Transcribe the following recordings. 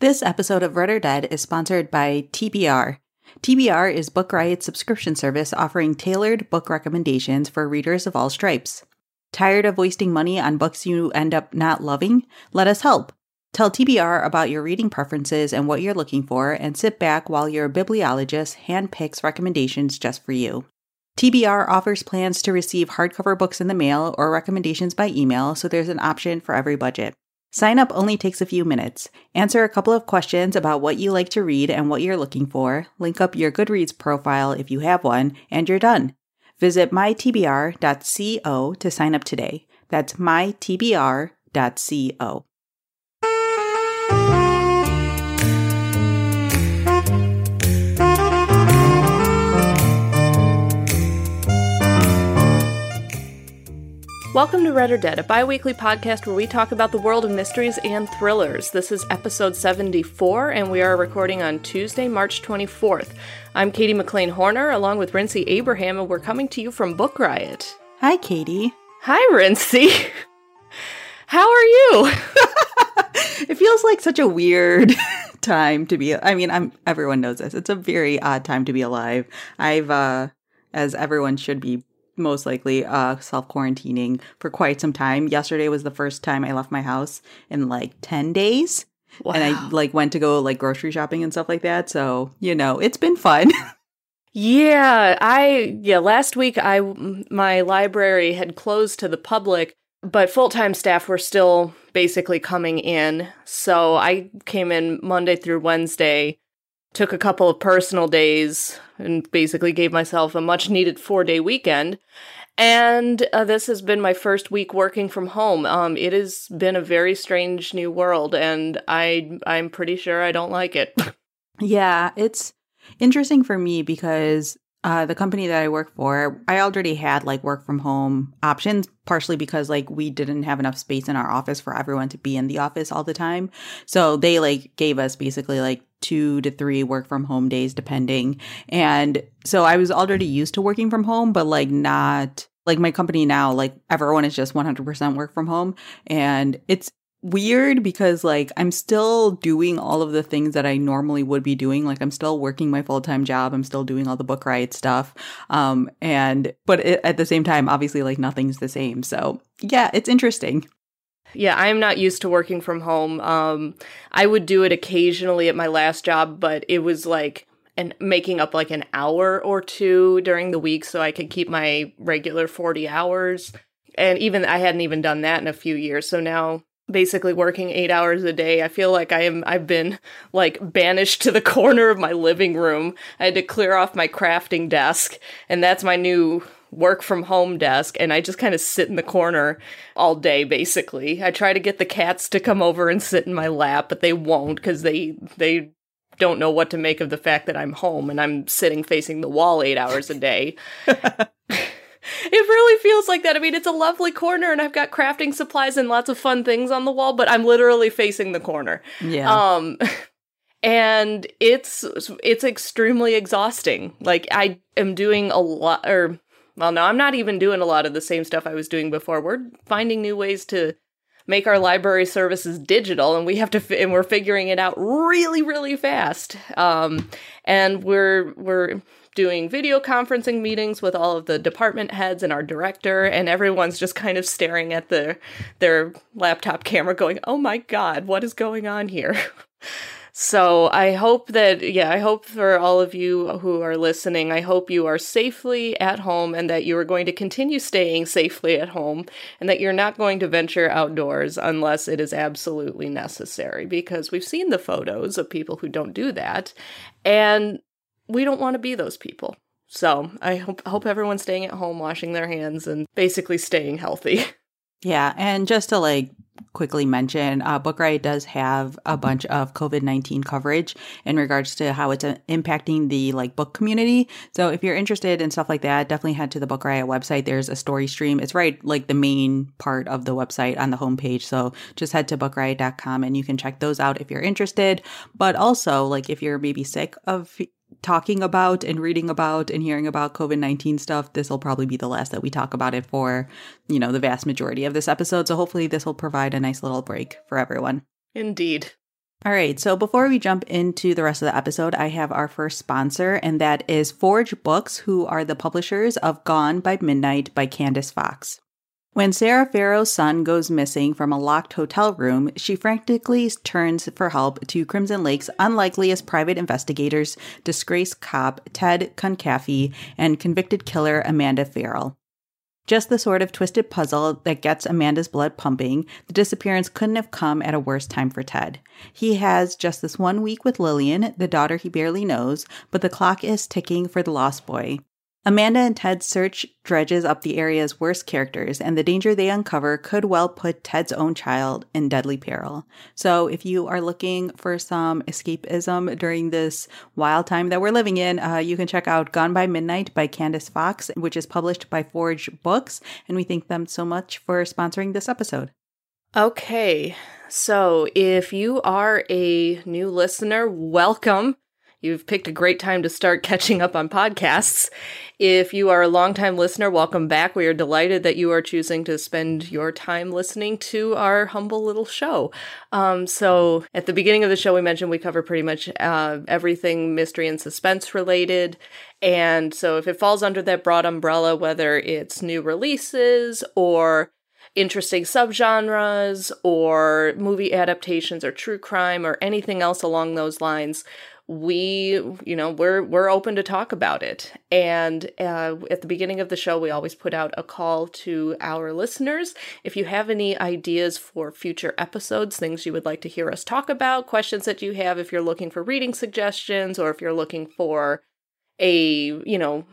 This episode of Read or Dead is sponsored by TBR. TBR is Book Riot's subscription service offering tailored book recommendations for readers of all stripes. Tired of wasting money on books you end up not loving? Let us help. Tell TBR about your reading preferences and what you're looking for, and sit back while your bibliologist handpicks recommendations just for you. TBR offers plans to receive hardcover books in the mail or recommendations by email, so there's an option for every budget. Sign up only takes a few minutes. Answer a couple of questions about what you like to read and what you're looking for. Link up your Goodreads profile if you have one, and you're done. Visit mytbr.co to sign up today. That's mytbr.co. Welcome to Read or Dead, a bi weekly podcast where we talk about the world of mysteries and thrillers. This is episode 74, and we are recording on Tuesday, March 24th. I'm Katie McLain Horner, along with Rincey Abraham, and we're coming to you from Book Riot. Hi, Katie. Hi, Rincey. How are you? it feels like such a weird time to be. I mean, I'm everyone knows this. It's a very odd time to be alive. I've, uh, as everyone should be most likely uh self quarantining for quite some time. Yesterday was the first time I left my house in like 10 days. Wow. And I like went to go like grocery shopping and stuff like that. So, you know, it's been fun. Yeah, I yeah, last week I my library had closed to the public, but full-time staff were still basically coming in. So I came in Monday through Wednesday, took a couple of personal days and basically gave myself a much needed 4-day weekend. And uh, this has been my first week working from home. Um, it has been a very strange new world, and I I'm pretty sure I don't like it. yeah, it's interesting for me because uh, the company that I work for, I already had like work from home options, partially because like we didn't have enough space in our office for everyone to be in the office all the time. So they like gave us basically like two to three work from home days, depending. And so I was already used to working from home, but like not like my company now, like everyone is just 100% work from home. And it's, weird because like I'm still doing all of the things that I normally would be doing. Like I'm still working my full-time job. I'm still doing all the book riot stuff. Um and but it, at the same time obviously like nothing's the same. So, yeah, it's interesting. Yeah, I'm not used to working from home. Um I would do it occasionally at my last job, but it was like and making up like an hour or two during the week so I could keep my regular 40 hours. And even I hadn't even done that in a few years. So now basically working eight hours a day. I feel like I am I've been like banished to the corner of my living room. I had to clear off my crafting desk, and that's my new work from home desk and I just kind of sit in the corner all day basically. I try to get the cats to come over and sit in my lap, but they won't cuz they they don't know what to make of the fact that I'm home and I'm sitting facing the wall 8 hours a day. it really feels like that. I mean, it's a lovely corner and I've got crafting supplies and lots of fun things on the wall, but I'm literally facing the corner. Yeah. Um and it's it's extremely exhausting. Like I am doing a lot or well, no, I'm not even doing a lot of the same stuff I was doing before. We're finding new ways to make our library services digital and we have to fi- and we're figuring it out really really fast. Um and we're we're doing video conferencing meetings with all of the department heads and our director and everyone's just kind of staring at the their laptop camera going oh my god what is going on here so i hope that yeah i hope for all of you who are listening i hope you are safely at home and that you are going to continue staying safely at home and that you're not going to venture outdoors unless it is absolutely necessary because we've seen the photos of people who don't do that and we don't want to be those people. So I hope hope everyone's staying at home, washing their hands, and basically staying healthy. Yeah, and just to like quickly mention uh, Book Riot does have a bunch of COVID 19 coverage in regards to how it's uh, impacting the like book community. So if you're interested in stuff like that, definitely head to the Book Riot website. There's a story stream. It's right like the main part of the website on the homepage. So just head to bookriot.com and you can check those out if you're interested. But also, like if you're maybe sick of talking about and reading about and hearing about COVID 19 stuff, this will probably be the last that we talk about it for, you know, the vast majority of this episode. So hopefully this will provide a nice little break for everyone. Indeed. All right, so before we jump into the rest of the episode, I have our first sponsor, and that is Forge Books, who are the publishers of Gone by Midnight by Candice Fox. When Sarah Farrow's son goes missing from a locked hotel room, she frantically turns for help to Crimson Lake's unlikeliest private investigators, disgraced cop Ted Conkaffey and convicted killer Amanda Pharrell. Just the sort of twisted puzzle that gets Amanda's blood pumping, the disappearance couldn't have come at a worse time for Ted. He has just this one week with Lillian, the daughter he barely knows, but the clock is ticking for the lost boy. Amanda and Ted's search dredges up the area's worst characters, and the danger they uncover could well put Ted's own child in deadly peril. So, if you are looking for some escapism during this wild time that we're living in, uh, you can check out Gone by Midnight by Candice Fox, which is published by Forge Books, and we thank them so much for sponsoring this episode. Okay, so if you are a new listener, welcome. You've picked a great time to start catching up on podcasts. If you are a longtime listener, welcome back. We are delighted that you are choosing to spend your time listening to our humble little show. Um, so, at the beginning of the show, we mentioned we cover pretty much uh, everything mystery and suspense related. And so, if it falls under that broad umbrella, whether it's new releases or interesting subgenres or movie adaptations or true crime or anything else along those lines, we you know we're we're open to talk about it. And uh, at the beginning of the show we always put out a call to our listeners. If you have any ideas for future episodes things you would like to hear us talk about questions that you have if you're looking for reading suggestions or if you're looking for a you know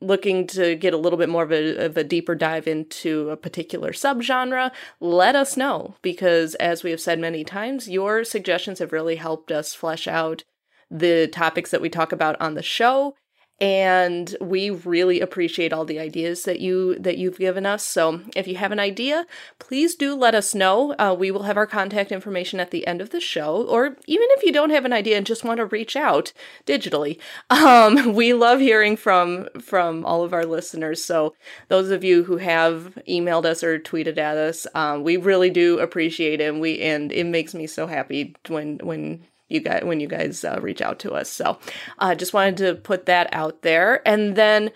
looking to get a little bit more of a, of a deeper dive into a particular subgenre, let us know. Because, as we have said many times, your suggestions have really helped us flesh out the topics that we talk about on the show and we really appreciate all the ideas that you that you've given us. So if you have an idea please do let us know. Uh, we will have our contact information at the end of the show or even if you don't have an idea and just want to reach out digitally. Um, we love hearing from from all of our listeners. So those of you who have emailed us or tweeted at us um, we really do appreciate it and we and it makes me so happy when when you guys when you guys uh, reach out to us. So, I uh, just wanted to put that out there, and then.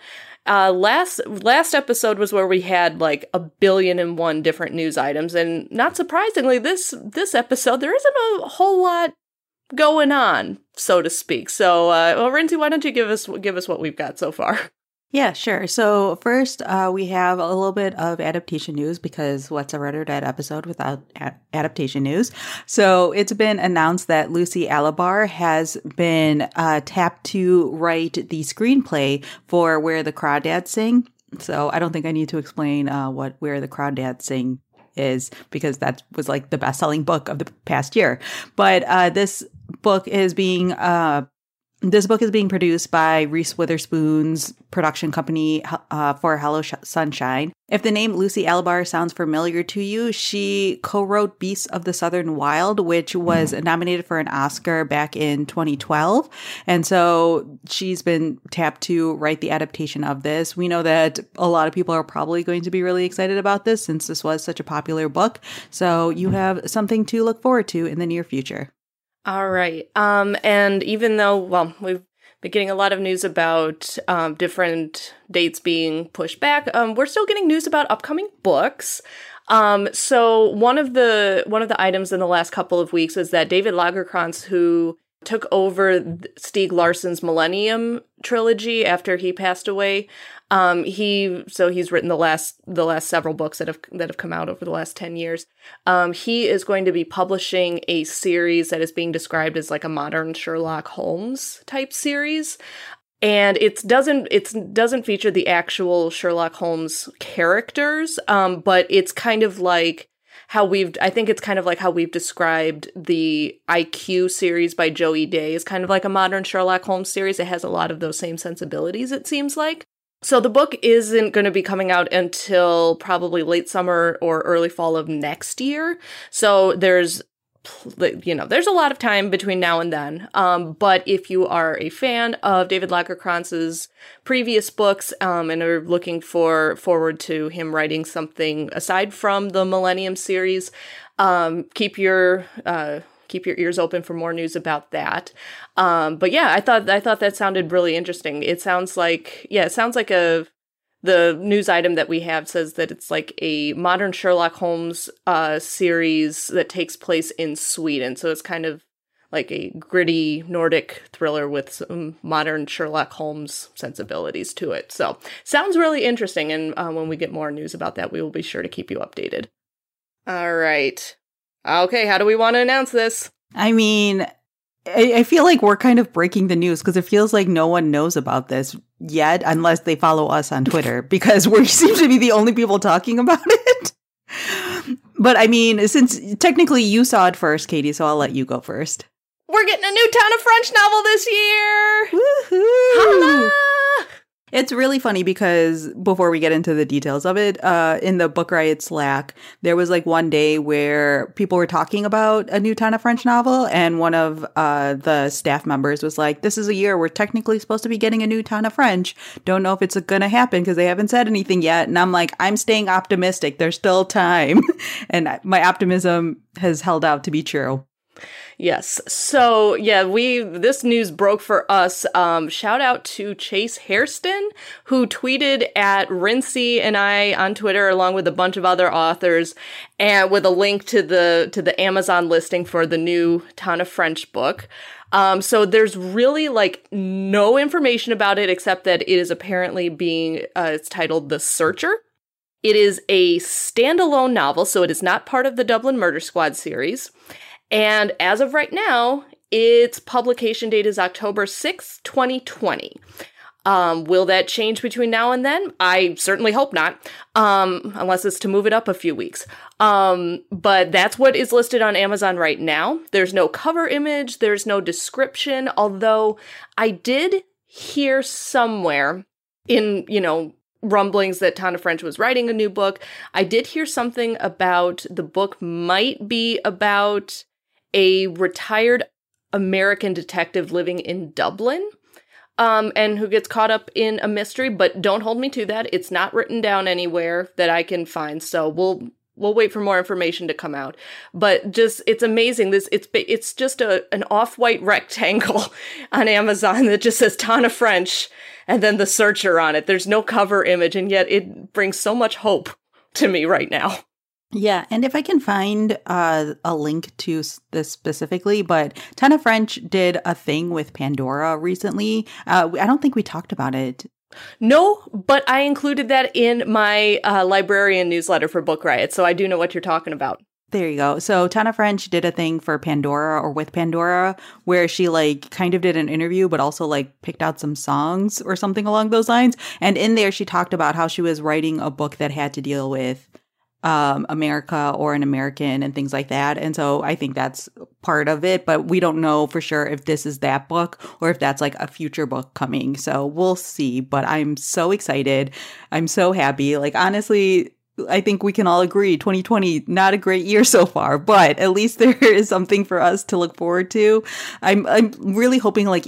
Uh, last last episode was where we had like a billion and one different news items, and not surprisingly, this this episode there isn't a whole lot going on, so to speak. So, uh, well, Rincey, why don't you give us give us what we've got so far? Yeah, sure. So first, uh, we have a little bit of adaptation news because what's a Read or Dead episode without a- adaptation news? So it's been announced that Lucy Alibar has been uh, tapped to write the screenplay for Where the Crawdads Sing. So I don't think I need to explain uh, what Where the Crawdads Sing is because that was like the best selling book of the past year. But uh, this book is being uh, this book is being produced by Reese Witherspoon's production company uh, for Hello Sh- Sunshine. If the name Lucy Alibar sounds familiar to you, she co wrote Beasts of the Southern Wild, which was mm. nominated for an Oscar back in 2012. And so she's been tapped to write the adaptation of this. We know that a lot of people are probably going to be really excited about this since this was such a popular book. So you have something to look forward to in the near future. All right. Um, and even though, well, we've been getting a lot of news about um, different dates being pushed back, um, we're still getting news about upcoming books. Um, so one of the one of the items in the last couple of weeks is that David Lagercrantz, who took over Stieg Larsson's Millennium trilogy after he passed away. Um, he so he's written the last the last several books that have that have come out over the last 10 years. Um, he is going to be publishing a series that is being described as like a modern Sherlock Holmes type series. And it doesn't it doesn't feature the actual Sherlock Holmes characters, um, but it's kind of like how we've I think it's kind of like how we've described the IQ series by Joe Ide is kind of like a modern Sherlock Holmes series. It has a lot of those same sensibilities, it seems like. So the book isn't going to be coming out until probably late summer or early fall of next year. So there's you know, there's a lot of time between now and then. Um, but if you are a fan of David Lagercrantz's previous books um, and are looking for forward to him writing something aside from the Millennium series, um, keep your uh, keep your ears open for more news about that. Um, but yeah, I thought I thought that sounded really interesting. It sounds like yeah, it sounds like a the news item that we have says that it's like a modern Sherlock Holmes uh, series that takes place in Sweden. So it's kind of like a gritty Nordic thriller with some modern Sherlock Holmes sensibilities to it. So sounds really interesting. And uh, when we get more news about that, we will be sure to keep you updated. All right. Okay, how do we want to announce this? I mean, I, I feel like we're kind of breaking the news because it feels like no one knows about this yet, unless they follow us on Twitter, because we seem to be the only people talking about it. but I mean, since technically you saw it first, Katie, so I'll let you go first. We're getting a new Tana French novel this year. Woohoo! It's really funny because before we get into the details of it, uh, in the Book Riot Slack, there was like one day where people were talking about a new Tana French novel, and one of uh, the staff members was like, "This is a year we're technically supposed to be getting a new Tana French. Don't know if it's gonna happen because they haven't said anything yet." And I'm like, "I'm staying optimistic. There's still time," and my optimism has held out to be true. Yes. So yeah, we this news broke for us. Um, shout out to Chase Hairston who tweeted at Rincey and I on Twitter along with a bunch of other authors and with a link to the to the Amazon listing for the new Tana French book. Um, so there's really like no information about it except that it is apparently being uh, it's titled The Searcher. It is a standalone novel, so it is not part of the Dublin Murder Squad series. And as of right now, its publication date is October 6th, 2020. Um, will that change between now and then? I certainly hope not, um, unless it's to move it up a few weeks. Um, but that's what is listed on Amazon right now. There's no cover image, there's no description, although I did hear somewhere in, you know, rumblings that Tana French was writing a new book. I did hear something about the book might be about a retired American detective living in Dublin. Um, and who gets caught up in a mystery, but don't hold me to that. It's not written down anywhere that I can find. So we'll we'll wait for more information to come out. But just it's amazing. This it's it's just a an off white rectangle on Amazon that just says Tana French and then the searcher on it. There's no cover image, and yet it brings so much hope to me right now. Yeah, and if I can find uh, a link to this specifically, but Tana French did a thing with Pandora recently. Uh, I don't think we talked about it. No, but I included that in my uh, librarian newsletter for Book Riot, so I do know what you're talking about. There you go. So Tana French did a thing for Pandora or with Pandora where she like kind of did an interview but also like picked out some songs or something along those lines. And in there she talked about how she was writing a book that had to deal with um, America or an American and things like that. And so I think that's part of it, but we don't know for sure if this is that book or if that's like a future book coming. So we'll see. But I'm so excited. I'm so happy. Like, honestly, I think we can all agree 2020 not a great year so far, but at least there is something for us to look forward to. I'm I'm really hoping like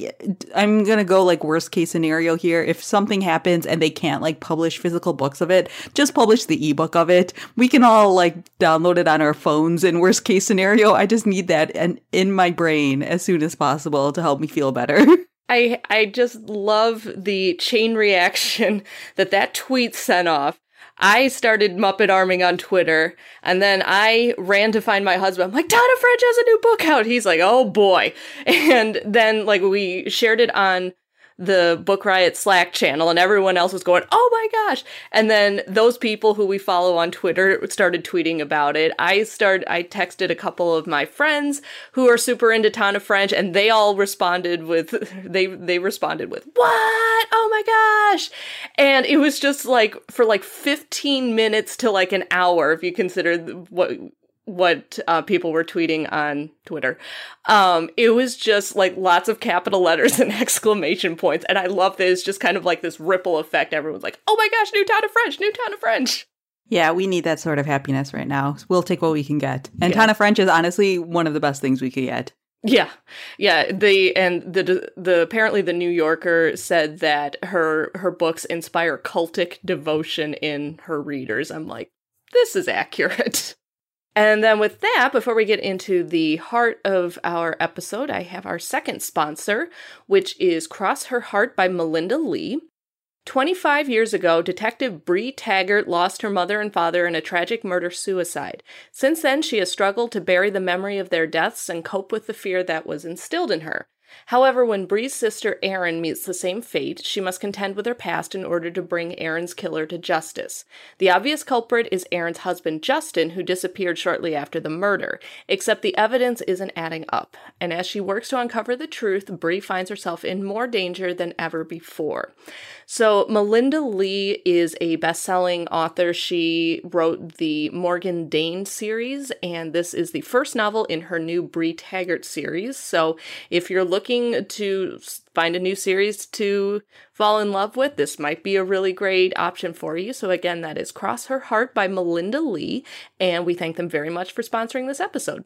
I'm going to go like worst case scenario here if something happens and they can't like publish physical books of it, just publish the ebook of it. We can all like download it on our phones in worst case scenario. I just need that and in my brain as soon as possible to help me feel better. I I just love the chain reaction that that tweet sent off I started Muppet arming on Twitter, and then I ran to find my husband. I'm like, Tana French has a new book out. He's like, oh boy. And then like we shared it on the Book Riot Slack channel, and everyone else was going, "Oh my gosh!" And then those people who we follow on Twitter started tweeting about it. I started, I texted a couple of my friends who are super into Tana French, and they all responded with, they they responded with, "What? Oh my gosh!" And it was just like for like 15 minutes to like an hour, if you consider what what uh, people were tweeting on Twitter. Um, it was just like lots of capital letters and exclamation points, and I love this. Just kind of like this ripple effect. Everyone's like, "Oh my gosh, new Tana French, new Tana French." Yeah, we need that sort of happiness right now. We'll take what we can get. And yeah. of French is honestly one of the best things we could get. Yeah. Yeah, the and the the apparently the New Yorker said that her her books inspire cultic devotion in her readers. I'm like, this is accurate. And then with that, before we get into the heart of our episode, I have our second sponsor, which is Cross Her Heart by Melinda Leigh. 25 years ago, Detective Bree Taggart lost her mother and father in a tragic murder suicide. Since then, she has struggled to bury the memory of their deaths and cope with the fear that was instilled in her. However, when Bree's sister Erin meets the same fate, she must contend with her past in order to bring Erin's killer to justice. The obvious culprit is Erin's husband Justin, who disappeared shortly after the murder, except the evidence isn't adding up. And as she works to uncover the truth, Bree finds herself in more danger than ever before. So, Melinda Leigh is a best selling author. She wrote the Morgan Dane series, and this is the first novel in her new Bree Taggart series. So, if you're looking to find a new series to fall in love with, this might be a really great option for you. So, again, that is Cross Her Heart by Melinda Leigh, and we thank them very much for sponsoring this episode.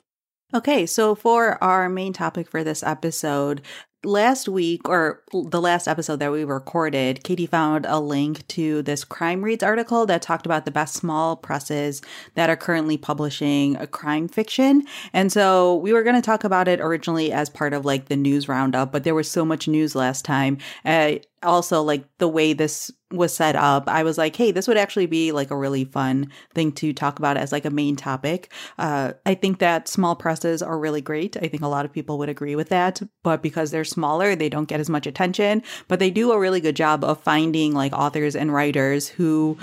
Okay, so for our main topic for this episode, last week or the last episode that we recorded, Katie found a link to this Crime Reads article that talked about the best small presses that are currently publishing a crime fiction. And so we were going to talk about it originally as part of like the news roundup, but there was so much news last time. Uh, also like the way this was set up i was like hey this would actually be like a really fun thing to talk about as like a main topic. Uh, i think that small presses are really great. I think a lot of people would agree with that but because they're smaller they don't get as much attention. But they do a really good job of finding like authors and writers who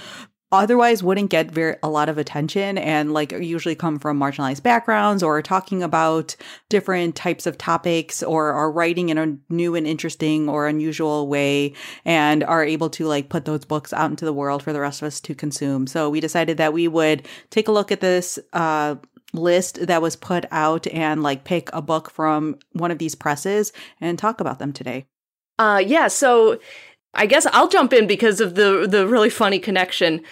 otherwise wouldn't get very a lot of attention and like usually come from marginalized backgrounds or talking about different types of topics or are writing in a new and interesting or unusual way and are able to like put those books out into the world for the rest of us to consume. So we decided that we would take a look at this uh list that was put out and like pick a book from one of these presses and talk about them today. Uh yeah, so I guess I'll jump in because of the the really funny connection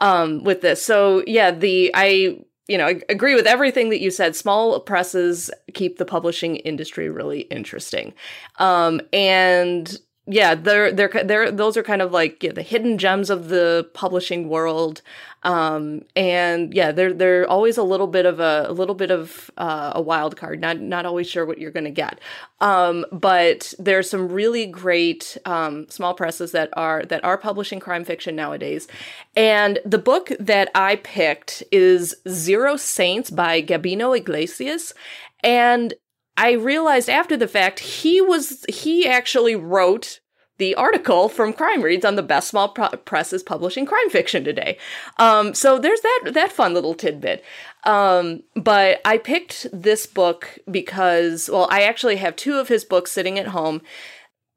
um, with this. So yeah, the I you know I agree with everything that you said. Small presses keep the publishing industry really interesting, um, and yeah, they're they're they're those are kind of like yeah, the hidden gems of the publishing world. Um, and yeah, they're they're always a little bit of a, a little bit of uh, a wild card. Not not always sure what you're going to get. Um, but there's some really great um, small presses that are that are publishing crime fiction nowadays. And the book that I picked is Zero Saints by Gabino Iglesias, and I realized after the fact he was he actually wrote the article from Crime Reads on the best small presses publishing crime fiction today. Um, so there's that that fun little tidbit. Um, but I picked this book because well, I actually have two of his books sitting at home.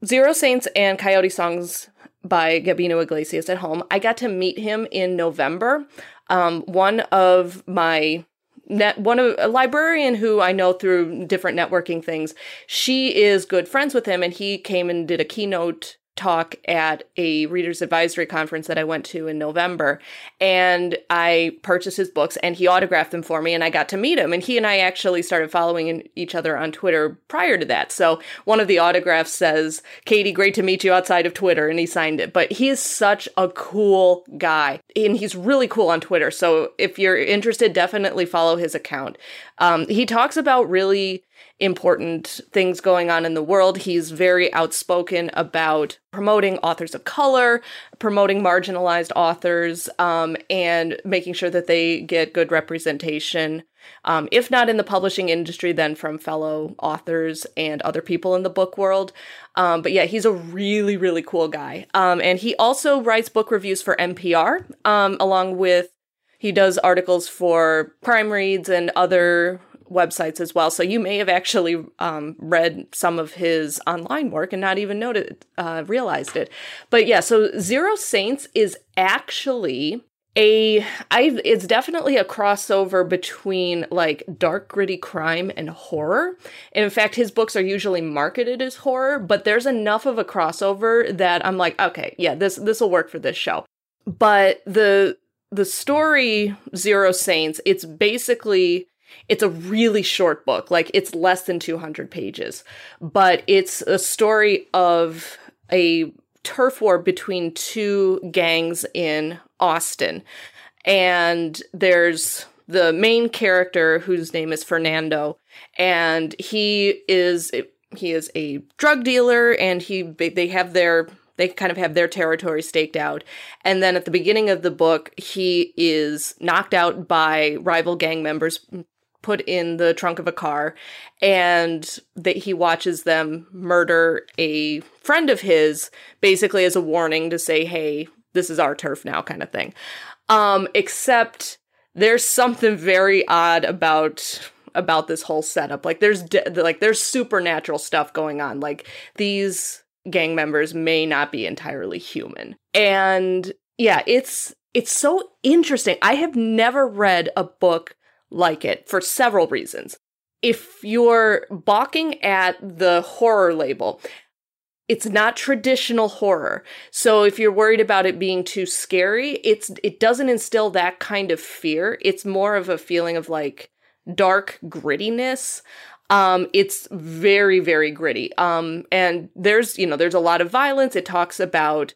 Zero Saints and Coyote Songs by Gabino Iglesias at home. I got to meet him in November. Um, one of my net one of a librarian who I know through different networking things. She is good friends with him, and he came and did a keynote talk at a readers advisory conference that I went to in November and I purchased his books and he autographed them for me and I got to meet him and he and I actually started following each other on Twitter prior to that. So one of the autographs says, "Katie, great to meet you outside of Twitter." and he signed it. But he is such a cool guy and he's really cool on Twitter. So if you're interested, definitely follow his account. Um, he talks about really important things going on in the world. He's very outspoken about promoting authors of color, promoting marginalized authors, um, and making sure that they get good representation. Um, if not in the publishing industry, then from fellow authors and other people in the book world. Um, but yeah, he's a really, really cool guy. Um, and he also writes book reviews for NPR, um, along with he does articles for Crime Reads and other websites as well. So you may have actually um, read some of his online work and not even noted, uh, realized it. But yeah, so Zero Saints is actually a I it's definitely a crossover between like dark gritty crime and horror. And in fact, his books are usually marketed as horror, but there's enough of a crossover that I'm like, okay, yeah, this this will work for this show. But the the story Zero Saints, it's basically it's a really short book. Like it's less than 200 pages, but it's a story of a turf war between two gangs in Austin. And there's the main character whose name is Fernando and he is he is a drug dealer and he they have their they kind of have their territory staked out. And then at the beginning of the book, he is knocked out by rival gang members put in the trunk of a car and that he watches them murder a friend of his basically as a warning to say hey this is our turf now kind of thing. Um except there's something very odd about about this whole setup. Like there's de- like there's supernatural stuff going on. Like these gang members may not be entirely human. And yeah it's it's so interesting. I have never read a book like it for several reasons. If you're balking at the horror label, it's not traditional horror. So if you're worried about it being too scary, it's it doesn't instill that kind of fear. It's more of a feeling of like dark grittiness. Um, it's very, very gritty. Um, and there's, you know, there's a lot of violence. It talks about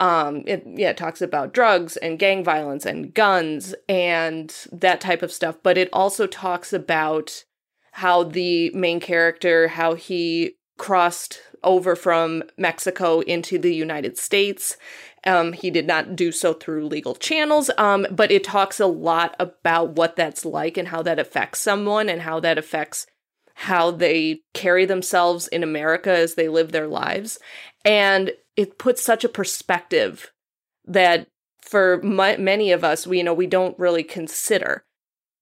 um, it yeah it talks about drugs and gang violence and guns and that type of stuff but it also talks about how the main character how he crossed over from Mexico into the United States. Um, he did not do so through legal channels, um, but it talks a lot about what that's like and how that affects someone and how that affects how they carry themselves in America as they live their lives. And it puts such a perspective that for m- many of us, we you know we don't really consider.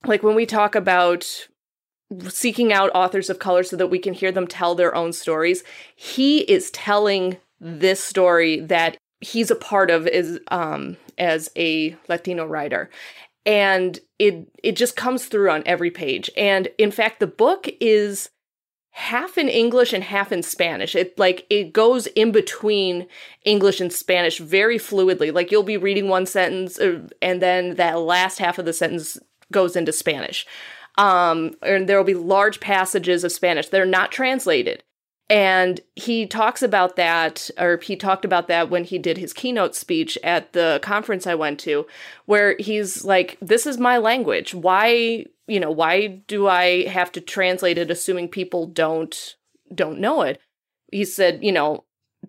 Like when we talk about seeking out authors of color so that we can hear them tell their own stories, he is telling this story that he's a part of is um as a Latino writer. And it it just comes through on every page. And in fact, the book is half in English and half in Spanish. It like it goes in between English and Spanish very fluidly. Like you'll be reading one sentence uh, and then that last half of the sentence goes into Spanish. Um, and there will be large passages of Spanish. They're not translated. And he talks about that, or he talked about that when he did his keynote speech at the conference I went to, where he's like, This is my language. Why you know, why do I have to translate it assuming people don't don't know it? He said, you know,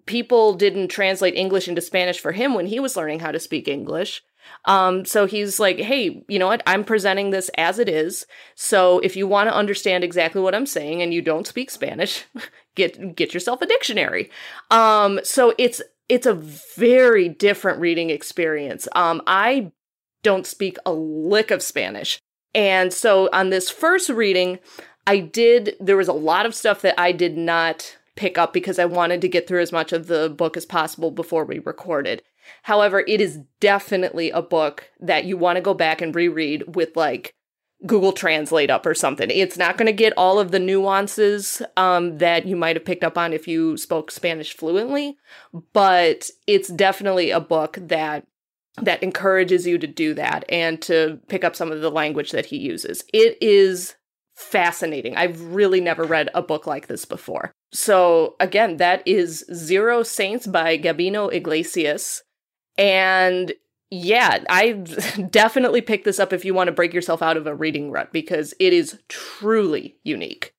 people didn't translate English into Spanish for him when he was learning how to speak English. Um, so he's like, hey, you know what? I'm presenting this as it is. So if you want to understand exactly what I'm saying and you don't speak Spanish, get get yourself a dictionary. Um, so it's it's a very different reading experience. Um, I don't speak a lick of Spanish. And so on this first reading, I did, there was a lot of stuff that I did not pick up because I wanted to get through as much of the book as possible before we recorded. However, it is definitely a book that you want to go back and reread with like Google Translate up or something. It's not going to get all of the nuances um, that you might have picked up on if you spoke Spanish fluently, but it's definitely a book that that encourages you to do that and to pick up some of the language that he uses. It is fascinating. I've really never read a book like this before. So, again, that is Zero Saints by Gabino Iglesias. And yeah, I definitely pick this up if you want to break yourself out of a reading rut because it is truly unique.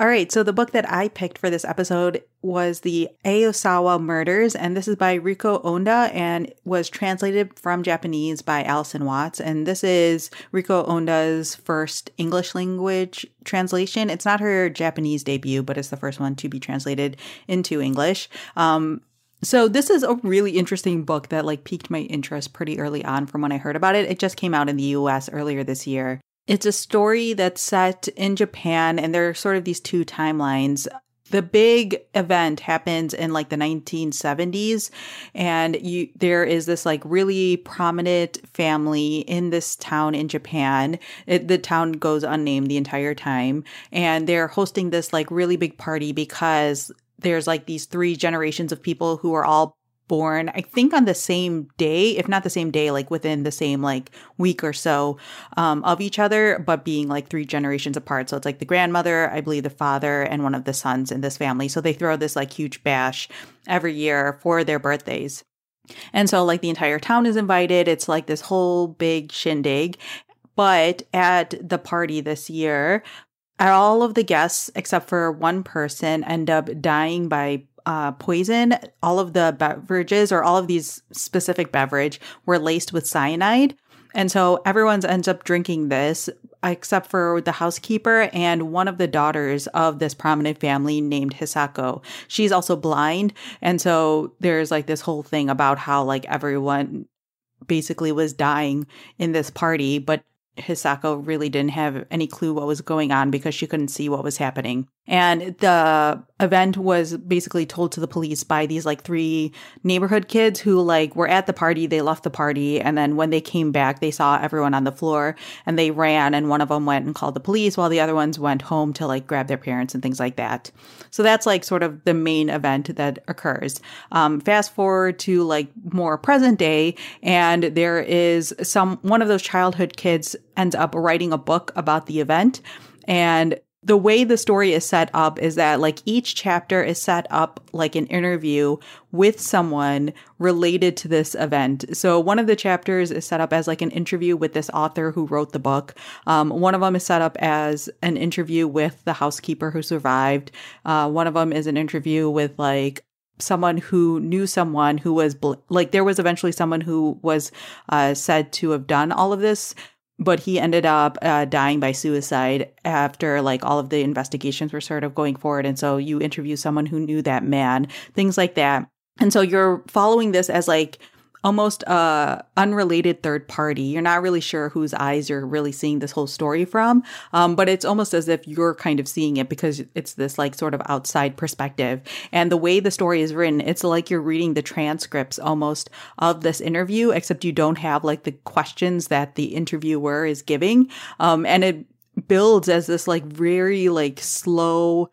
All right, so the book that I picked for this episode was the Aosawa Murders, and this is by Riku Onda and was translated from Japanese by Alison Watts. And this is Riku Onda's first English language translation. It's not her Japanese debut, but it's the first one to be translated into English. Um, so this is a really interesting book that like piqued my interest pretty early on from when I heard about it. It just came out in the US earlier this year. It's a story that's set in Japan, and there are sort of these two timelines. the big event happens in like the 1970s and you there is this like really prominent family in this town in Japan it, the town goes unnamed the entire time and they're hosting this like really big party because there's like these three generations of people who are all born i think on the same day if not the same day like within the same like week or so um, of each other but being like three generations apart. So it's like the grandmother i believe the father and one of the sons in this family. So they throw this like huge bash every year for their birthdays. And so like the entire town is invited. It's like this whole big shindig. But at the party this year all of the guests except for one person end up dying by uh, poison, all of the beverages or all of these specific beverage were laced with cyanide. And so everyone ends up drinking this, except for the housekeeper and one of the daughters of this prominent family named Hisako. She's also blind. And so there's like this whole thing about how like everyone basically was dying in this party, but Hisako really didn't have any clue what was going on because she couldn't see what was happening. And the event was basically told to the police by these like three neighborhood kids who like were at the party, they left the party, and then when they came back, they saw everyone on the floor and they ran and one of them went and called the police while the other ones went home to like grab their parents and things like that. So that's like sort of the main event that occurs. Um, fast forward to like more present day and there is some one of those childhood kids ends up writing a book about the event and the way the story is set up is that like each chapter is set up like an interview with someone related to this event. So one of the chapters is set up as like an interview with this author who wrote the book. Um, one of them is set up as an interview with the housekeeper who survived. Uh, one of them is an interview with like someone who knew someone who was bl- like there was eventually someone who was uh, said to have done all of this but he ended up uh, dying by suicide after like all of the investigations were sort of going forward. And so you interview someone who knew that man things like that. And so you're following this as like almost a unrelated third party. You're not really sure whose eyes you're really seeing this whole story from, um, but it's almost as if you're kind of seeing it because it's this like sort of outside perspective. And the way the story is written, it's like you're reading the transcripts almost of this interview, except you don't have like the questions that the interviewer is giving, um, and it builds as this like very like slow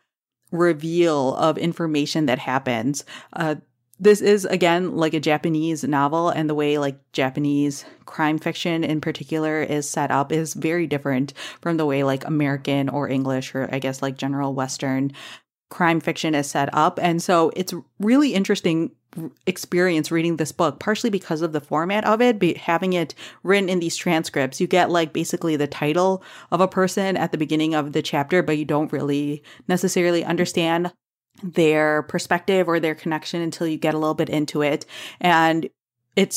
reveal of information that happens. Uh, this is again like a Japanese novel, and the way like Japanese crime fiction in particular is set up is very different from the way like American or English or I guess like general Western crime fiction is set up. And so it's really interesting experience reading this book, partially because of the format of it, be, having it written in these transcripts. You get like basically the title of a person at the beginning of the chapter, but you don't really necessarily understand their perspective or their connection until you get a little bit into it. And it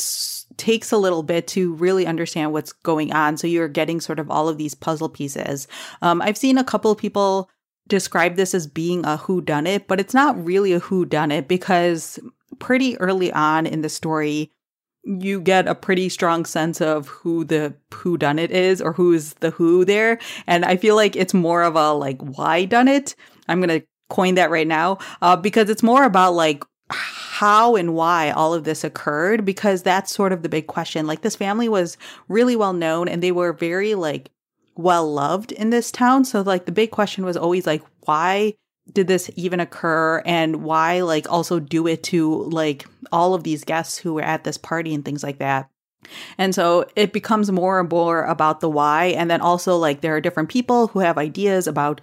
takes a little bit to really understand what's going on. So you're getting sort of all of these puzzle pieces. Um, I've seen a couple of people describe this as being a who done it, but it's not really a who done it because pretty early on in the story, you get a pretty strong sense of who the who done it is or who's the who there. And I feel like it's more of a like why done it. I'm to coin that right now uh, because it's more about like how and why all of this occurred because that's sort of the big question. Like this family was really well known and they were very like well loved in this town. So like the big question was always like why did this even occur and why like also do it to like all of these guests who were at this party and things like that. And so it becomes more and more about the why. And then also, like, there are different people who have ideas about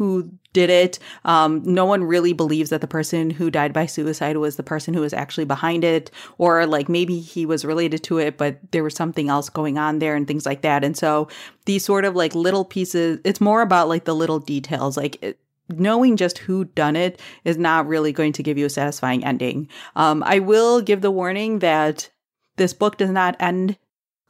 who did it. Um, no one really believes that the person who died by suicide was the person who was actually behind it, or like maybe he was related to it, but there was something else going on there and things like that. And so these sort of like little pieces, it's more about like the little details, like. It, knowing just who done it is not really going to give you a satisfying ending. Um, I will give the warning that this book does not end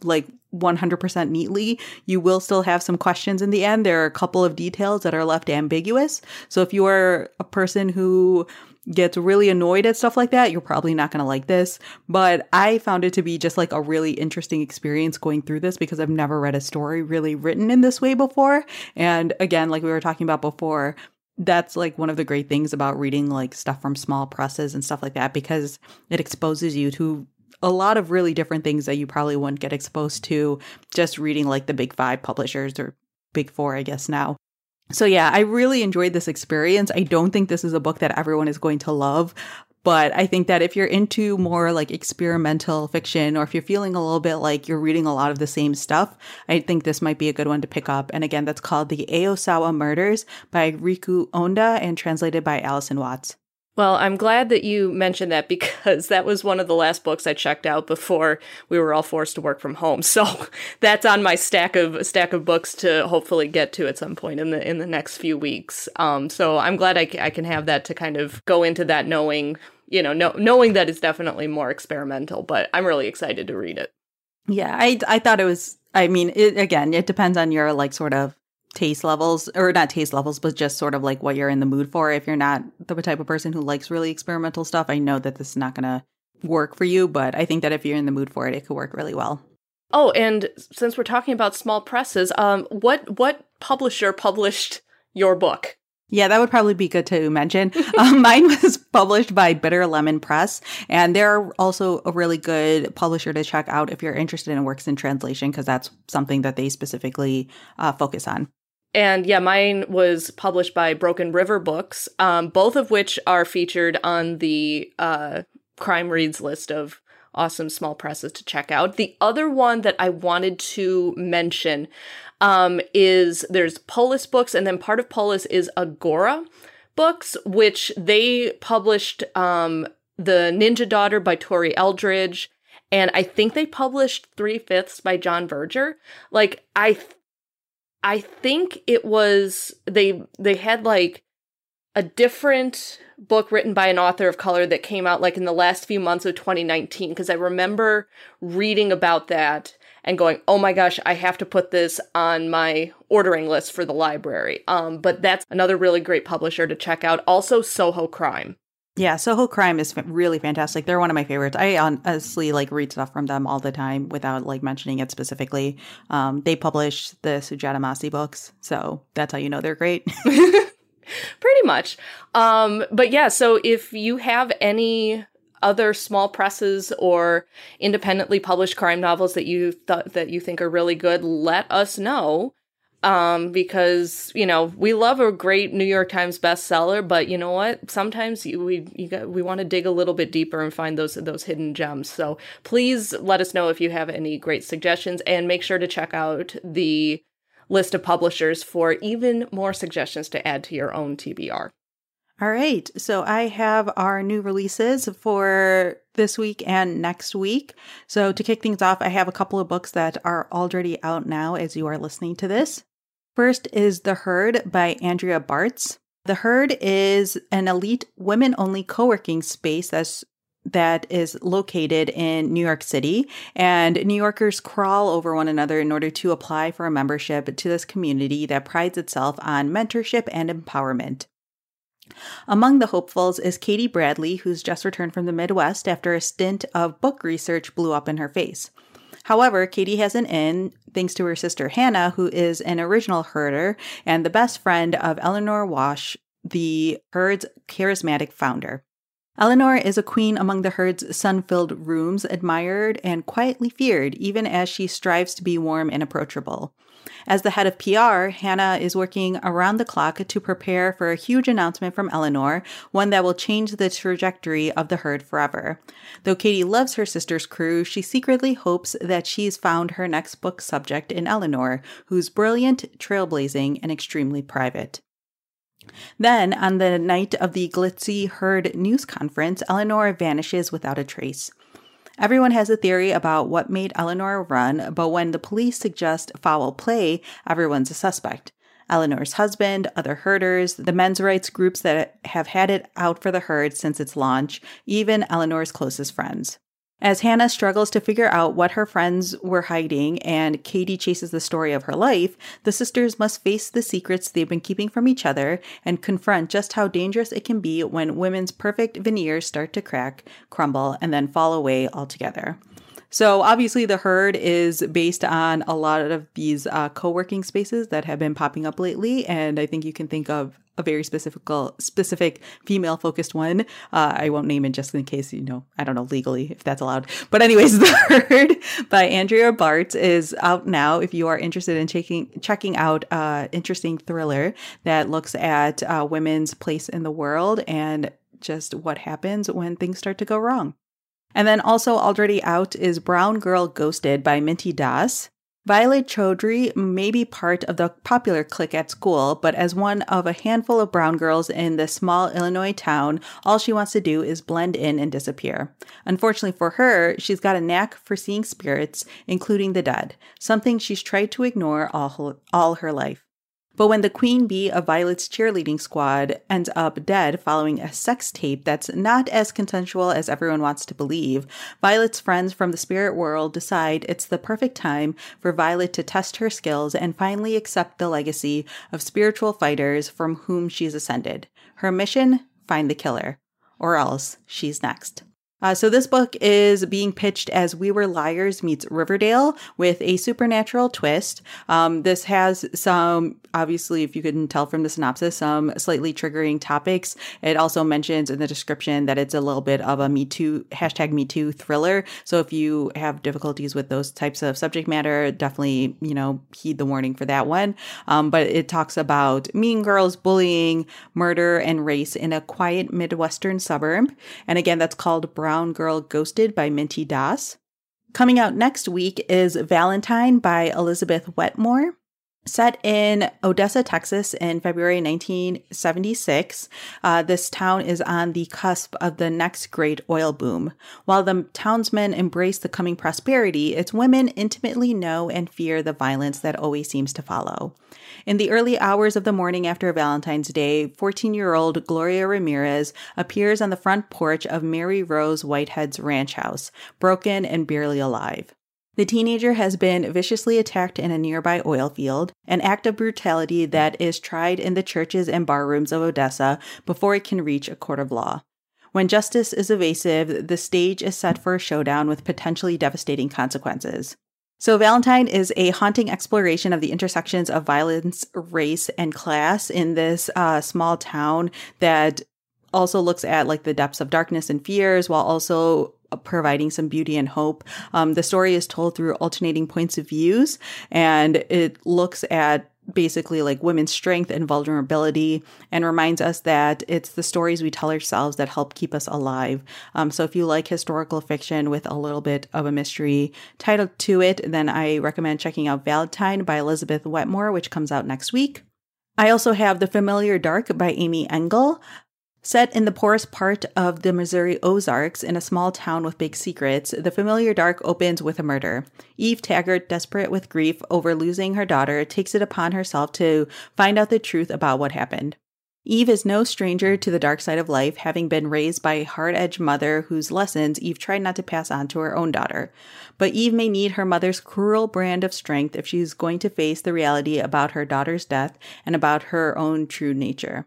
like 100% neatly. You will still have some questions in the end. There are a couple of details that are left ambiguous. So if you are a person who gets really annoyed at stuff like that, you're probably not going to like this. But I found it to be just like a really interesting experience going through this because I've never read a story really written in this way before. And again, like we were talking about before, that's like one of the great things about reading like stuff from small presses and stuff like that because it exposes you to a lot of really different things that you probably wouldn't get exposed to just reading like the big five publishers or big four, I guess now. So, yeah, I really enjoyed this experience. I don't think this is a book that everyone is going to love, but I think that if you're into more like experimental fiction or if you're feeling a little bit like you're reading a lot of the same stuff, I think this might be a good one to pick up. And again, that's called The Aosawa Murders by Riku Onda and translated by Alison Watts. Well, I'm glad that you mentioned that because that was one of the last books I checked out before we were all forced to work from home. So that's on my stack of stack of books to hopefully get to at some point in the in the next few weeks. Um, so I'm glad I, I can have that to kind of go into that knowing, you know, know, knowing that it's definitely more experimental. But I'm really excited to read it. Yeah, I I thought it was. I mean, it, again, it depends on your like sort of taste levels or not taste levels but just sort of like what you're in the mood for if you're not the type of person who likes really experimental stuff i know that this is not going to work for you but i think that if you're in the mood for it it could work really well oh and since we're talking about small presses um what what publisher published your book yeah, that would probably be good to mention. um, mine was published by Bitter Lemon Press, and they're also a really good publisher to check out if you're interested in works in translation, because that's something that they specifically uh, focus on. And yeah, mine was published by Broken River Books, um, both of which are featured on the uh, Crime Reads list of awesome small presses to check out. The other one that I wanted to mention um, is there's Polis Books, and then part of Polis is Agora Books, which they published um, The Ninja Daughter by Tori Eldridge. And I think they published Three Fifths by John Vercher. Like, I I think it was they they had like a different book written by an author of color that came out like in the last few months of 2019 because I remember reading about that and going, "Oh my gosh, I have to put this on my ordering list for the library." Um, but that's another really great publisher to check out. Also, Soho Crime. Yeah, Soho Crime is really fantastic. They're one of my favorites. I honestly like read stuff from them all the time without like mentioning it specifically. Um, they publish the Sujata Massey books, so that's how you know they're great. Pretty much. Um, but yeah, so if you have any other small presses or independently published crime novels that you thought that you think are really good, let us know um, because you know we love a great New York Times bestseller, but you know what? Sometimes we you got, we want to dig a little bit deeper and find those those hidden gems. So please let us know if you have any great suggestions, and make sure to check out the list of publishers for even more suggestions to add to your own TBR. All right. So I have our new releases for this week and next week. So to kick things off, I have a couple of books that are already out now as you are listening to this. First is The Herd by Andrea Bartz. The Herd is an elite women only co working space that's that is located in New York City, and New Yorkers crawl over one another in order to apply for a membership to this community that prides itself on mentorship and empowerment. Among the hopefuls is Katie Bradley, who's just returned from the Midwest after a stint of book research blew up in her face. However, Katie has an in thanks to her sister Hannah, who is an original herder and the best friend of Eleanor Walsh, the herd's charismatic founder. Eleanor is a queen among the herd's sun filled rooms, admired and quietly feared, even as she strives to be warm and approachable. As the head of PR, Hannah is working around the clock to prepare for a huge announcement from Eleanor, one that will change the trajectory of the herd forever. Though Katie loves her sister's crew, she secretly hopes that she's found her next book subject in Eleanor, who's brilliant, trailblazing, and extremely private. Then, on the night of the glitzy herd news conference, Eleanor vanishes without a trace. Everyone has a theory about what made Eleanor run, but when the police suggest foul play, everyone's a suspect. Eleanor's husband, other herders, the men's rights groups that have had it out for the herd since its launch, even Eleanor's closest friends. As Hannah struggles to figure out what her friends were hiding and Katie chases the story of her life, the sisters must face the secrets they've been keeping from each other and confront just how dangerous it can be when women's perfect veneers start to crack, crumble, and then fall away altogether. So obviously, the herd is based on a lot of these uh, co-working spaces that have been popping up lately, and I think you can think of a very specific specific female focused one. Uh, I won't name it just in case you know I don't know legally if that's allowed. But anyways, the herd by Andrea Bartz is out now. If you are interested in checking checking out uh, interesting thriller that looks at uh, women's place in the world and just what happens when things start to go wrong. And then also already out is Brown Girl Ghosted by Mintie Das. Violet Chaudhry may be part of the popular clique at school, but as one of a handful of brown girls in this small Illinois town, all she wants to do is blend in and disappear. Unfortunately for her, she's got a knack for seeing spirits, including the dead, something she's tried to ignore all, all her life. But when the queen bee of Violet's cheerleading squad ends up dead following a sex tape that's not as consensual as everyone wants to believe, Violet's friends from the spirit world decide it's the perfect time for Violet to test her skills and finally accept the legacy of spiritual fighters from whom she's ascended. Her mission find the killer, or else she's next. Uh, so this book is being pitched as We Were Liars meets Riverdale with a supernatural twist. Um, this has some, obviously, if you couldn't tell from the synopsis, some slightly triggering topics. It also mentions in the description that it's a little bit of a Me Too hashtag Me Too thriller. So if you have difficulties with those types of subject matter, definitely you know heed the warning for that one. Um, but it talks about mean girls, bullying, murder, and race in a quiet midwestern suburb. And again, that's called. Brown Girl Ghosted by Mintie Das. Coming out next week is Valentine by Elizabeth Wetmore. Set in Odessa, Texas in February 1976, uh, this town is on the cusp of the next great oil boom. While the townsmen embrace the coming prosperity, its women intimately know and fear the violence that always seems to follow. In the early hours of the morning after Valentine's Day, 14 year old Gloria Ramirez appears on the front porch of Mary Rose Whitehead's ranch house, broken and barely alive. The teenager has been viciously attacked in a nearby oil field, an act of brutality that is tried in the churches and barrooms of Odessa before it can reach a court of law. When justice is evasive, the stage is set for a showdown with potentially devastating consequences. So, Valentine is a haunting exploration of the intersections of violence, race, and class in this uh, small town that also looks at like the depths of darkness and fears while also providing some beauty and hope. Um, the story is told through alternating points of views, and it looks at basically like women's strength and vulnerability and reminds us that it's the stories we tell ourselves that help keep us alive. Um, so if you like historical fiction with a little bit of a mystery title to it, then I recommend checking out Valentine by Elizabeth Wetmore, which comes out next week. I also have The Familiar Dark by Amy Engel. Set in the poorest part of the Missouri Ozarks in a small town with big secrets, The Familiar Dark opens with a murder. Eve Taggart, desperate with grief over losing her daughter, takes it upon herself to find out the truth about what happened. Eve is no stranger to the dark side of life, having been raised by a hard edged mother whose lessons Eve tried not to pass on to her own daughter. But Eve may need her mother's cruel brand of strength if she is going to face the reality about her daughter's death and about her own true nature.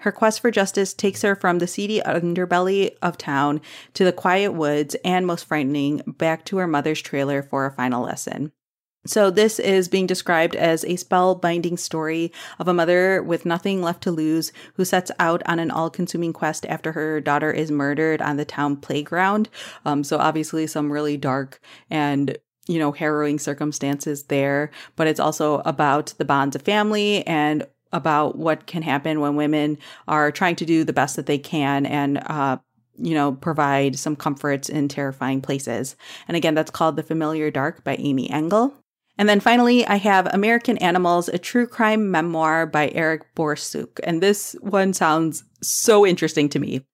Her quest for justice takes her from the seedy underbelly of town to the quiet woods and, most frightening, back to her mother's trailer for a final lesson. So, this is being described as a spellbinding story of a mother with nothing left to lose who sets out on an all consuming quest after her daughter is murdered on the town playground. Um, so, obviously, some really dark and you know, harrowing circumstances there, but it's also about the bonds of family and about what can happen when women are trying to do the best that they can and uh, you know provide some comforts in terrifying places and again that's called the familiar dark by amy engel and then finally, I have American Animals, a true crime memoir by Eric Borsuk. And this one sounds so interesting to me.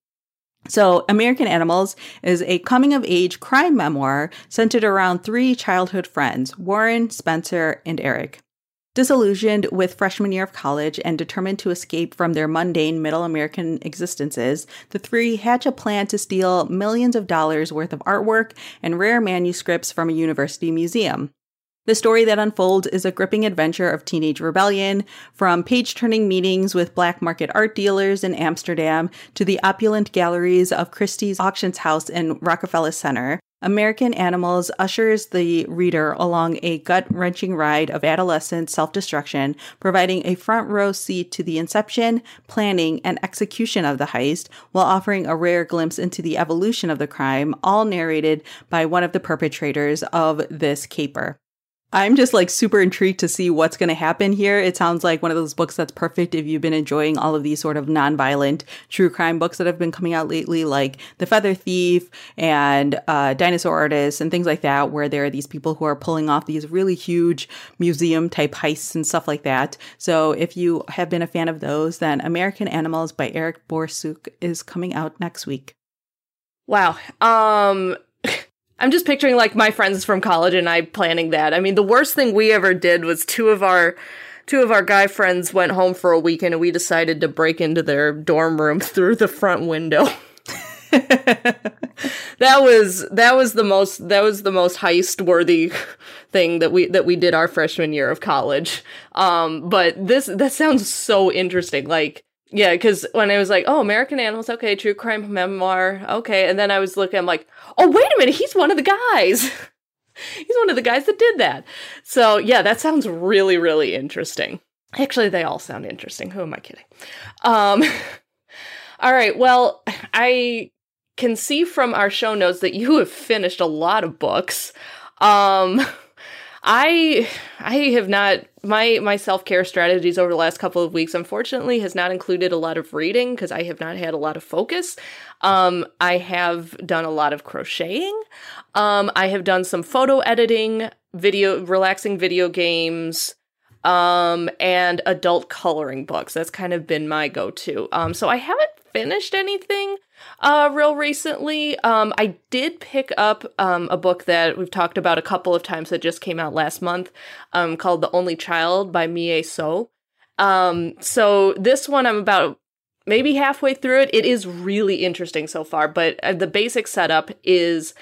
So, American Animals is a coming of age crime memoir centered around three childhood friends Warren, Spencer, and Eric. Disillusioned with freshman year of college and determined to escape from their mundane middle American existences, the three hatch a plan to steal millions of dollars worth of artwork and rare manuscripts from a university museum. The story that unfolds is a gripping adventure of teenage rebellion, from page turning meetings with black market art dealers in Amsterdam to the opulent galleries of Christie's Auctions House in Rockefeller Center. American Animals ushers the reader along a gut wrenching ride of adolescent self destruction, providing a front row seat to the inception, planning, and execution of the heist, while offering a rare glimpse into the evolution of the crime, all narrated by one of the perpetrators of this caper. I'm just like super intrigued to see what's going to happen here. It sounds like one of those books that's perfect if you've been enjoying all of these sort of non-violent true crime books that have been coming out lately, like The Feather Thief and uh, Dinosaur Artist and things like that, where there are these people who are pulling off these really huge museum type heists and stuff like that. So if you have been a fan of those, then American Animals by Eric Borsuk is coming out next week. Wow. Um I'm just picturing like my friends from college and I planning that. I mean, the worst thing we ever did was two of our two of our guy friends went home for a weekend and we decided to break into their dorm room through the front window. that was that was the most that was the most heist worthy thing that we that we did our freshman year of college. Um, but this that sounds so interesting. Like yeah, because when I was like, oh, American Animals, okay, true crime memoir, okay. And then I was looking, I'm like, oh, wait a minute, he's one of the guys. he's one of the guys that did that. So yeah, that sounds really, really interesting. Actually, they all sound interesting. Who am I kidding? Um, all right, well, I can see from our show notes that you have finished a lot of books. Um, I I have not my my self-care strategies over the last couple of weeks unfortunately has not included a lot of reading because I have not had a lot of focus. Um I have done a lot of crocheting. Um I have done some photo editing, video relaxing video games, um and adult coloring books. That's kind of been my go-to. Um so I haven't finished anything uh, real recently. Um, I did pick up um, a book that we've talked about a couple of times that just came out last month um, called The Only Child by Mi-ae Seo. Um, so this one I'm about maybe halfway through it. It is really interesting so far, but uh, the basic setup is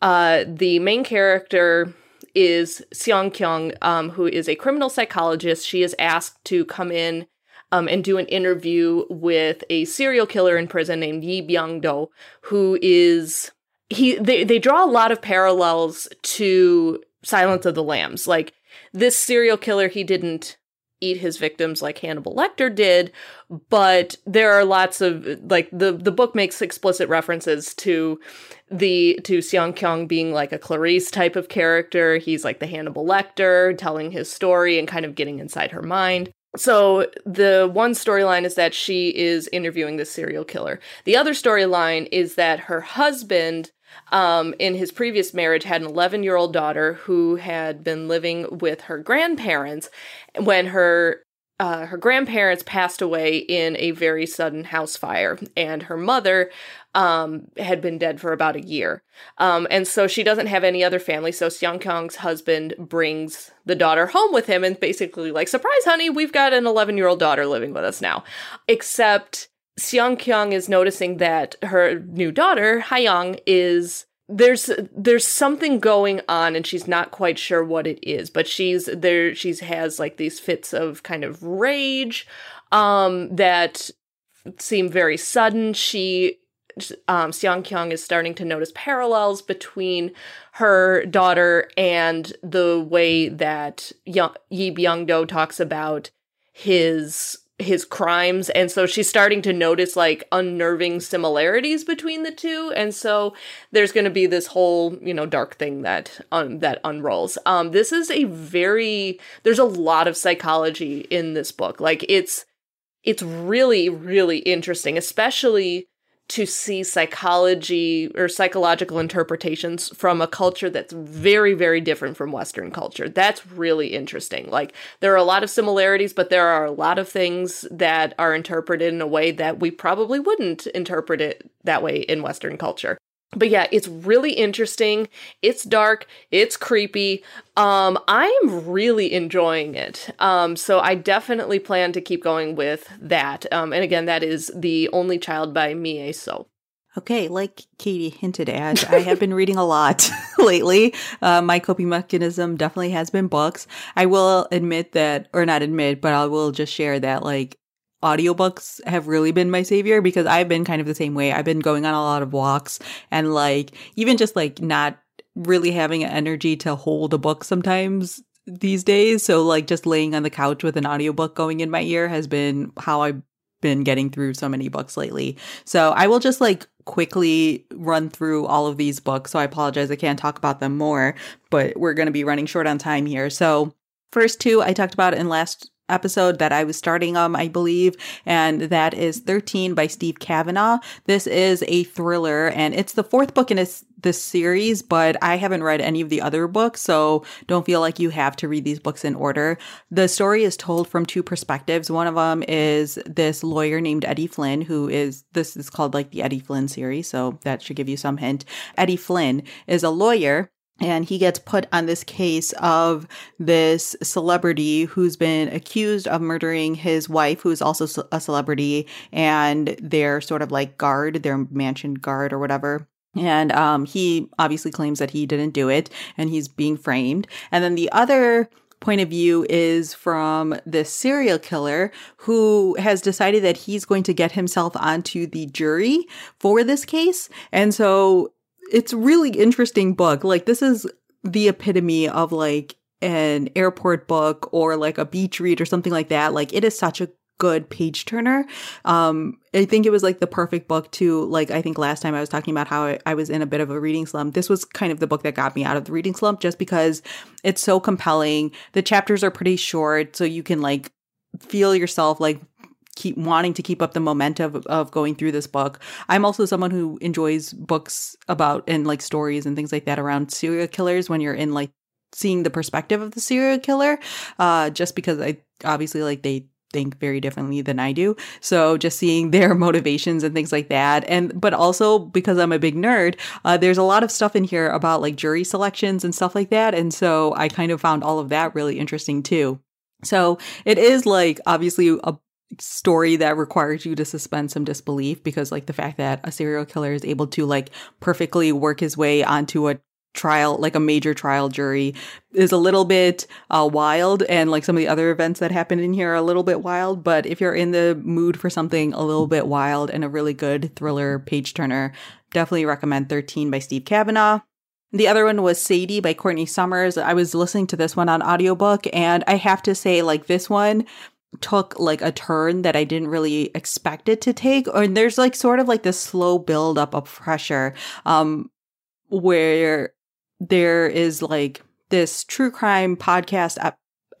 uh, the main character is Seong Kyung, um, who is a criminal psychologist. She is asked to come in um, and do an interview with a serial killer in prison named Yi Byung Do, who is he. They they draw a lot of parallels to Silence of the Lambs. Like this serial killer, he didn't eat his victims like Hannibal Lecter did, but there are lots of like the the book makes explicit references to the to Seong Kyung being like a Clarice type of character. He's like the Hannibal Lecter telling his story and kind of getting inside her mind. So the one storyline is that she is interviewing this serial killer. The other storyline is that her husband um, in his previous marriage had an 11 year old daughter who had been living with her grandparents when her uh, her grandparents passed away in a very sudden house fire, and her mother um, had been dead for about a year. Um, and so she doesn't have any other family. So Seong husband brings the daughter home with him and basically, like, surprise, honey, we've got an 11 year old daughter living with us now. Except Seong Kyung is noticing that her new daughter, Hayoung, is there's there's something going on and she's not quite sure what it is but she's there she's has like these fits of kind of rage um that seem very sudden. She um, Seong Kyung is starting to notice parallels between her daughter and the way that Yi Byung Do talks about his his crimes and so she's starting to notice like unnerving similarities between the two and so there's going to be this whole you know dark thing that um, that unrolls. Um this is a very there's a lot of psychology in this book. Like it's it's really really interesting especially to see psychology or psychological interpretations from a culture that's very, very different from Western culture. That's really interesting. Like, there are a lot of similarities, but there are a lot of things that are interpreted in a way that we probably wouldn't interpret it that way in Western culture but yeah, it's really interesting. It's dark. It's creepy. Um, I am really enjoying it. Um, so I definitely plan to keep going with that. Um, and again, that is the only child by Mi-ae Seo. Okay, like Katie hinted at, I have been reading a lot lately. Uh, my coping mechanism definitely has been books. I will admit that, or not admit, but I will just share that like audiobooks have really been my savior because I've been kind of the same way. I've been going on a lot of walks and like even just like not really having energy to hold a book sometimes these days. So like just laying on the couch with an audiobook going in my ear has been how I've been getting through so many books lately. So I will just like quickly run through all of these books. So I apologize I can't talk about them more, but we're going to be running short on time here. So first two I talked about in last episode that I was starting on, I believe, and that is 13 by Steve Cavanagh. This is a thriller, and it's the fourth book in this, this series, but I haven't read any of the other books, so don't feel like you have to read these books in order. The story is told from two perspectives. One of them is this lawyer named Eddie Flynn, who is, this is called like the Eddie Flynn series, so that should give you some hint. Eddie Flynn is a lawyer and he gets put on this case of this celebrity who's been accused of murdering his wife, who is also a celebrity, and their sort of like guard, their mansion guard or whatever. And um, he obviously claims that he didn't do it, and he's being framed. And then the other point of view is from this serial killer who has decided that he's going to get himself onto the jury for this case. And so it's really interesting book. Like this is the epitome of like an airport book or like a beach read or something like that. Like it is such a good page turner. Um, I think it was like the perfect book to like, I think last time I was talking about how I, I, was in a bit of a reading slump. This was kind of the book that got me out of the reading slump just because it's so compelling. The chapters are pretty short, so you can like feel yourself like keep wanting to keep up the momentum of, of, going through this book. I'm also someone who enjoys books about and like stories and things like that around serial killers when you're in like seeing the perspective of the serial killer. Uh, just because I obviously like they think very differently than I do. So just seeing their motivations and things like that. And, but also because I'm a big nerd, uh, there's a lot of stuff in here about like jury selections and stuff like that. And so I kind of found all of that really interesting too. So it is like obviously a story that requires you to suspend some disbelief because like the fact that a serial killer is able to like perfectly work his way onto a trial like a major trial jury is a little bit uh, wild and like some of the other events that happen in here are a little bit wild but if you're in the mood for something a little bit wild and a really good thriller page turner definitely recommend 13 by steve cavanagh the other one was Sadie by Courtney Summers. I was listening to this one on audiobook and I have to say like this one took like a turn that I didn't really expect it to take. And there's like sort of like this slow build up of pressure, um, where there is like this true crime podcast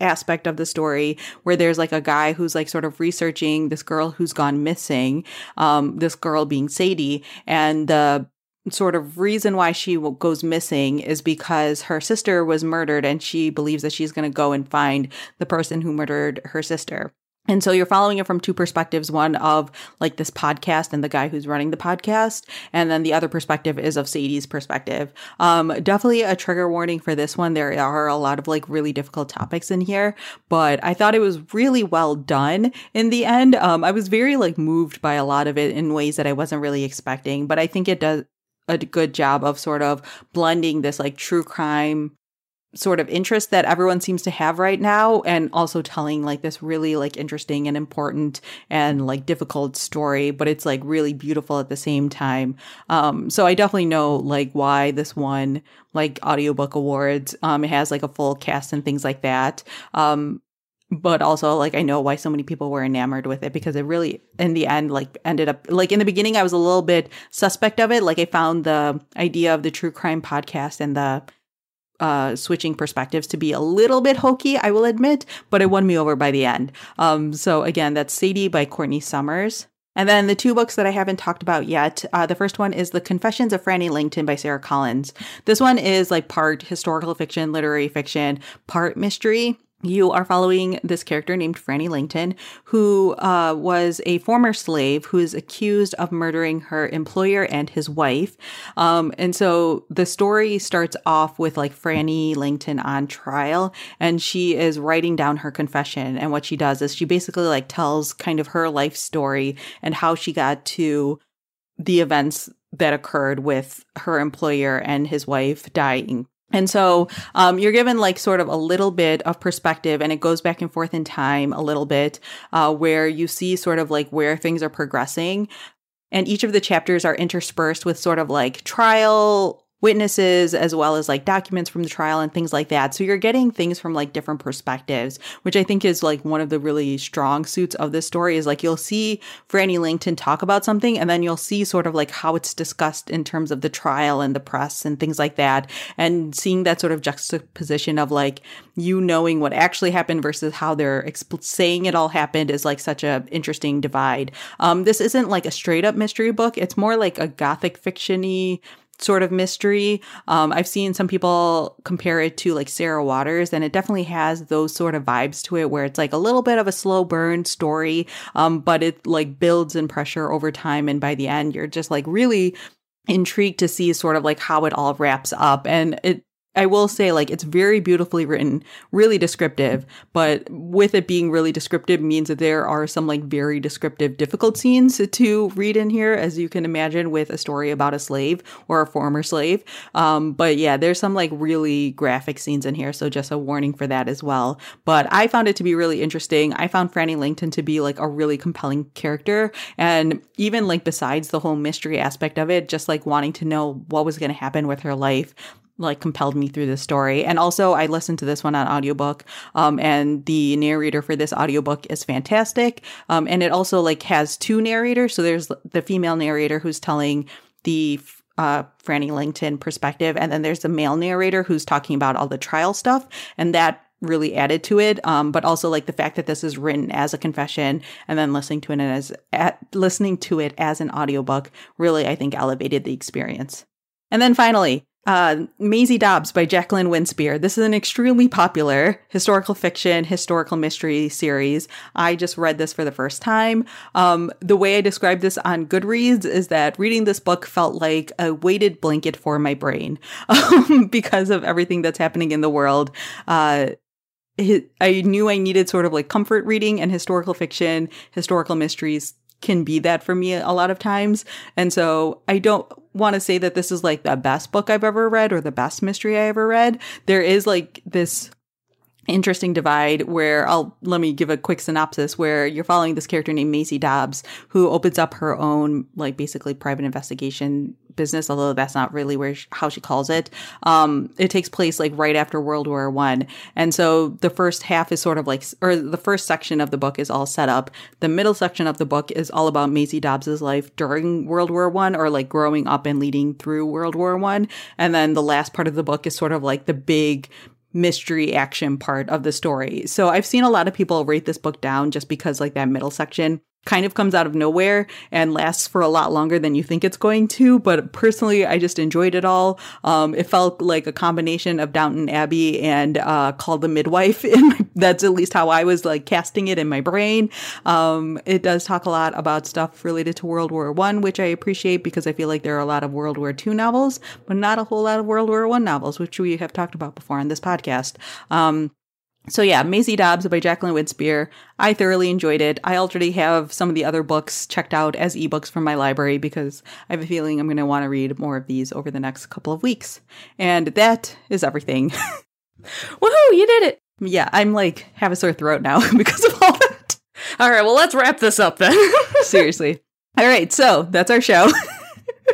aspect of the story where there's like a guy who's like sort of researching this girl who's gone missing, um, this girl being Sadie, and the sort of reason why she goes missing is because her sister was murdered and she believes that she's going to go and find the person who murdered her sister. And so you're following it from two perspectives one of like this podcast and the guy who's running the podcast. And then the other perspective is of Sadie's perspective. Um, definitely a trigger warning for this one. There are a lot of like really difficult topics in here, but I thought it was really well done in the end. Um, I was very like moved by a lot of it in ways that I wasn't really expecting, but I think it does a good job of sort of blending this like true crime sort of interest that everyone seems to have right now and also telling like this really like interesting and important and like difficult story but it's like really beautiful at the same time. Um so i definitely know like why this one like audiobook awards um it has like a full cast and things like that. Um but also like I know why so many people were enamored with it because it really in the end like ended up like in the beginning I was a little bit suspect of it like I found the idea of the true crime podcast and the uh switching perspectives to be a little bit hokey I will admit but it won me over by the end um so again that's Sadie by Courtney Summers and then the two books that I haven't talked about yet. Uh, the first one is The Confessions of Frannie Langton by Sara Collins. This one is like part historical fiction, literary fiction, part mystery you are following this character named Frannie Langton, who uh, was a former slave who is accused of murdering her employer and his wife. Um, and so the story starts off with like Frannie Langton on trial, and she is writing down her confession. And what she does is she basically like tells kind of her life story and how she got to the events that occurred with her employer and his wife dying. And so um, you're given like sort of a little bit of perspective, and it goes back and forth in time a little bit, uh, where you see sort of like where things are progressing. And each of the chapters are interspersed with sort of like trial witnesses as well as like documents from the trial and things like that. So you're getting things from like different perspectives, which I think is like one of the really strong suits of this story is like you'll see Frannie Langton talk about something and then you'll see sort of like how it's discussed in terms of the trial and the press and things like that. And seeing that sort of juxtaposition of like you knowing what actually happened versus how they're exp- saying it all happened is like such a interesting divide. Um, this isn't like a straight up mystery book. It's more like a gothic fictiony sort of mystery. Um, I've seen some people compare it to like Sarah Waters, and it definitely has those sort of vibes to it where it's like a little bit of a slow burn story, um, but it like builds in pressure over time. And by the end, you're just like really intrigued to see sort of like how it all wraps up. And it I will say, like, it's very beautifully written, really descriptive, but with it being really descriptive means that there are some, like, very descriptive, difficult scenes to read in here, as you can imagine with a story about a slave or a former slave. Um, but yeah, there's some, like, really graphic scenes in here, so just a warning for that as well. But I found it to be really interesting. I found Frannie Langton to be, like, a really compelling character. And even, like, besides the whole mystery aspect of it, just, like, wanting to know what was going to happen with her life like compelled me through the story. And also I listened to this one on audiobook. Um, and the narrator for this audiobook is fantastic. Um, and it also like has two narrators. So there's the female narrator who's telling the uh, Frannie Langton perspective. And then there's the male narrator who's talking about all the trial stuff. And that really added to it. Um, but also like the fact that this is written as a confession and then listening to it as at, listening to it as an audiobook really, I think, elevated the experience. And then finally, uh, Maisie Dobbs by Jacqueline Winspear. This is an extremely popular historical fiction, historical mystery series. I just read this for the first time. Um, the way I described this on Goodreads is that reading this book felt like a weighted blanket for my brain um, because of everything that's happening in the world. Uh, I knew I needed sort of like comfort reading and historical fiction, historical mysteries can be that for me a lot of times. And so I don't want to say that this is like the best book I've ever read or the best mystery I ever read. There is like this interesting divide where I'll let me give a quick synopsis where you're following this character named Maisie Dobbs who opens up her own like basically private investigation business although that's not really where she, how she calls it um it takes place like right after World War 1 and so the first half is sort of like or the first section of the book is all set up. The middle section of the book is all about Maisie Dobbs's life during World War 1 or like growing up and leading through World War 1 and then the last part of the book is sort of like the big mystery action part of the story. So I've seen a lot of people rate this book down just because like that middle section kind of comes out of nowhere and lasts for a lot longer than you think it's going to. But personally, I just enjoyed it all. Um, it felt like a combination of Downton Abbey and uh, Call the Midwife. that's at least how I was like casting it in my brain. Um, it does talk a lot about stuff related to World War One, which I appreciate because I feel like there are a lot of World War Two novels, but not a whole lot of World War One novels, which we have talked about before on this podcast. Um, so yeah, Maisie Dobbs by Jacqueline Winspear. I thoroughly enjoyed it. I already have some of the other books checked out as ebooks from my library because I have a feeling I'm going to want to read more of these over the next couple of weeks. And that is everything. Woohoo, you did it. Yeah, I'm like have a sore throat now because of all that. All right, well, let's wrap this up then. Seriously. All right, so that's our show.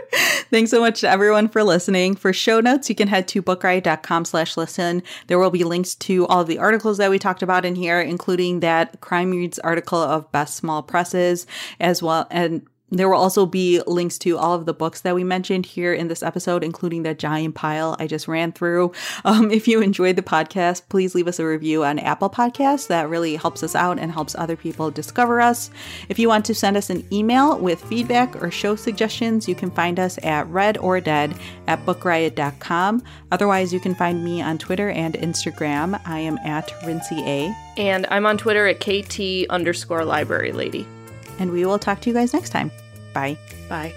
Thanks so much to everyone for listening. For show notes, you can head to bookriot.com slash listen. There will be links to all the articles that we talked about in here, including that Crime Reads article of Best Small Presses, as well, and there will also be links to all of the books that we mentioned here in this episode, including that giant pile I just ran through. Um, if you enjoyed the podcast, please leave us a review on Apple Podcasts. That really helps us out and helps other people discover us. If you want to send us an email with feedback or show suggestions, you can find us at read or dead at bookriot.com. Otherwise, you can find me on Twitter and Instagram. I am at Rincey A. And I'm on Twitter at KT underscore library lady. And we will talk to you guys next time. Bye. Bye.